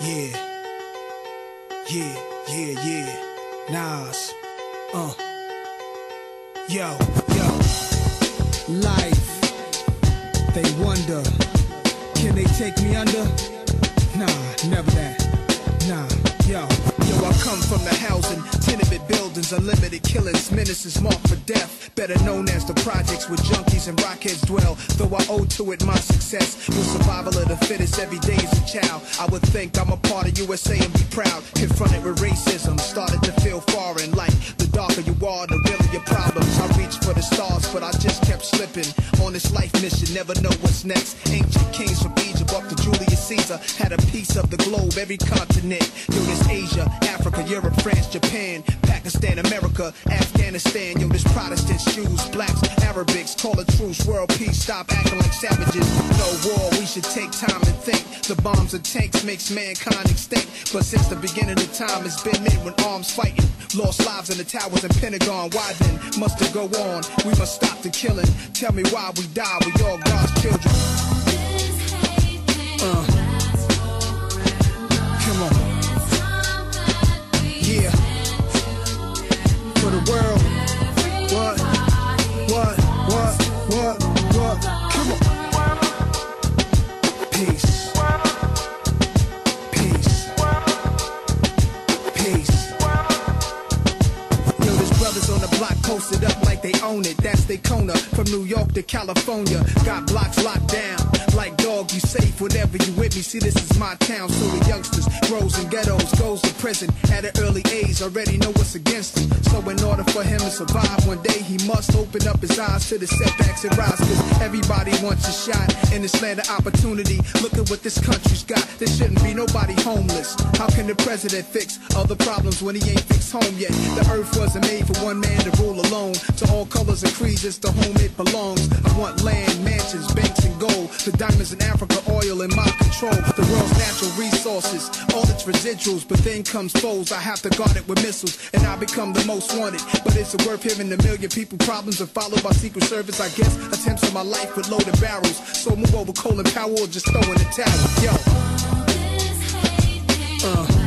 Yeah. Yeah, yeah, yeah. Nas. Uh. Yo, yo. Life. They wonder. Can they take me under? Nah, never that. Nah, yo. Yo, I come from the housing, tenement unlimited killings, menaces marked for death. Better known as the projects where junkies and rockheads dwell. Though I owe to it my success, with survival of the fittest every day as a child. I would think I'm a part of USA and be proud. Confronted with racism, started to feel foreign. Like the darker you are, the realer your problems. For the stars, but I just kept slipping. On this life mission, never know what's next. Ancient kings from Egypt up to Julius Caesar had a piece of the globe, every continent. Yo, this Asia, Africa, Europe, France, Japan, Pakistan, America, Afghanistan. Yo, this Protestants, Jews, blacks, Arabics, call a truce, world peace, stop acting like savages. No war, we should take time and think. The bombs and tanks makes mankind extinct. But since the beginning of time, it's been men with arms fighting. Lost lives in the towers and Pentagon. Why then must it go on? We must stop the killing. Tell me why we die, we all God's children. Own it. That's they Kona from New York to California. Got blocks locked down. Like dog, you safe whenever you with me. See, this is my town, so the youngsters grows in ghettos, goes to prison at an early age. Already know what's against him. To survive one day, he must open up his eyes to the setbacks and rise. Cause everybody wants a shot in this land of opportunity. Look at what this country's got. There shouldn't be nobody homeless. How can the president fix the problems when he ain't fixed home yet? The earth wasn't made for one man to rule alone. To all colors and creeds, it's the home it belongs. I want land, mansions, banks. The diamonds in Africa, oil in my control. The world's natural resources, all its residuals. But then comes foes, I have to guard it with missiles. And I become the most wanted. But is it worth hearing a million people problems are followed by Secret Service? I guess attempts on my life with loaded barrels. So move over Colin Powell or just throw in the towel. Yo. Uh.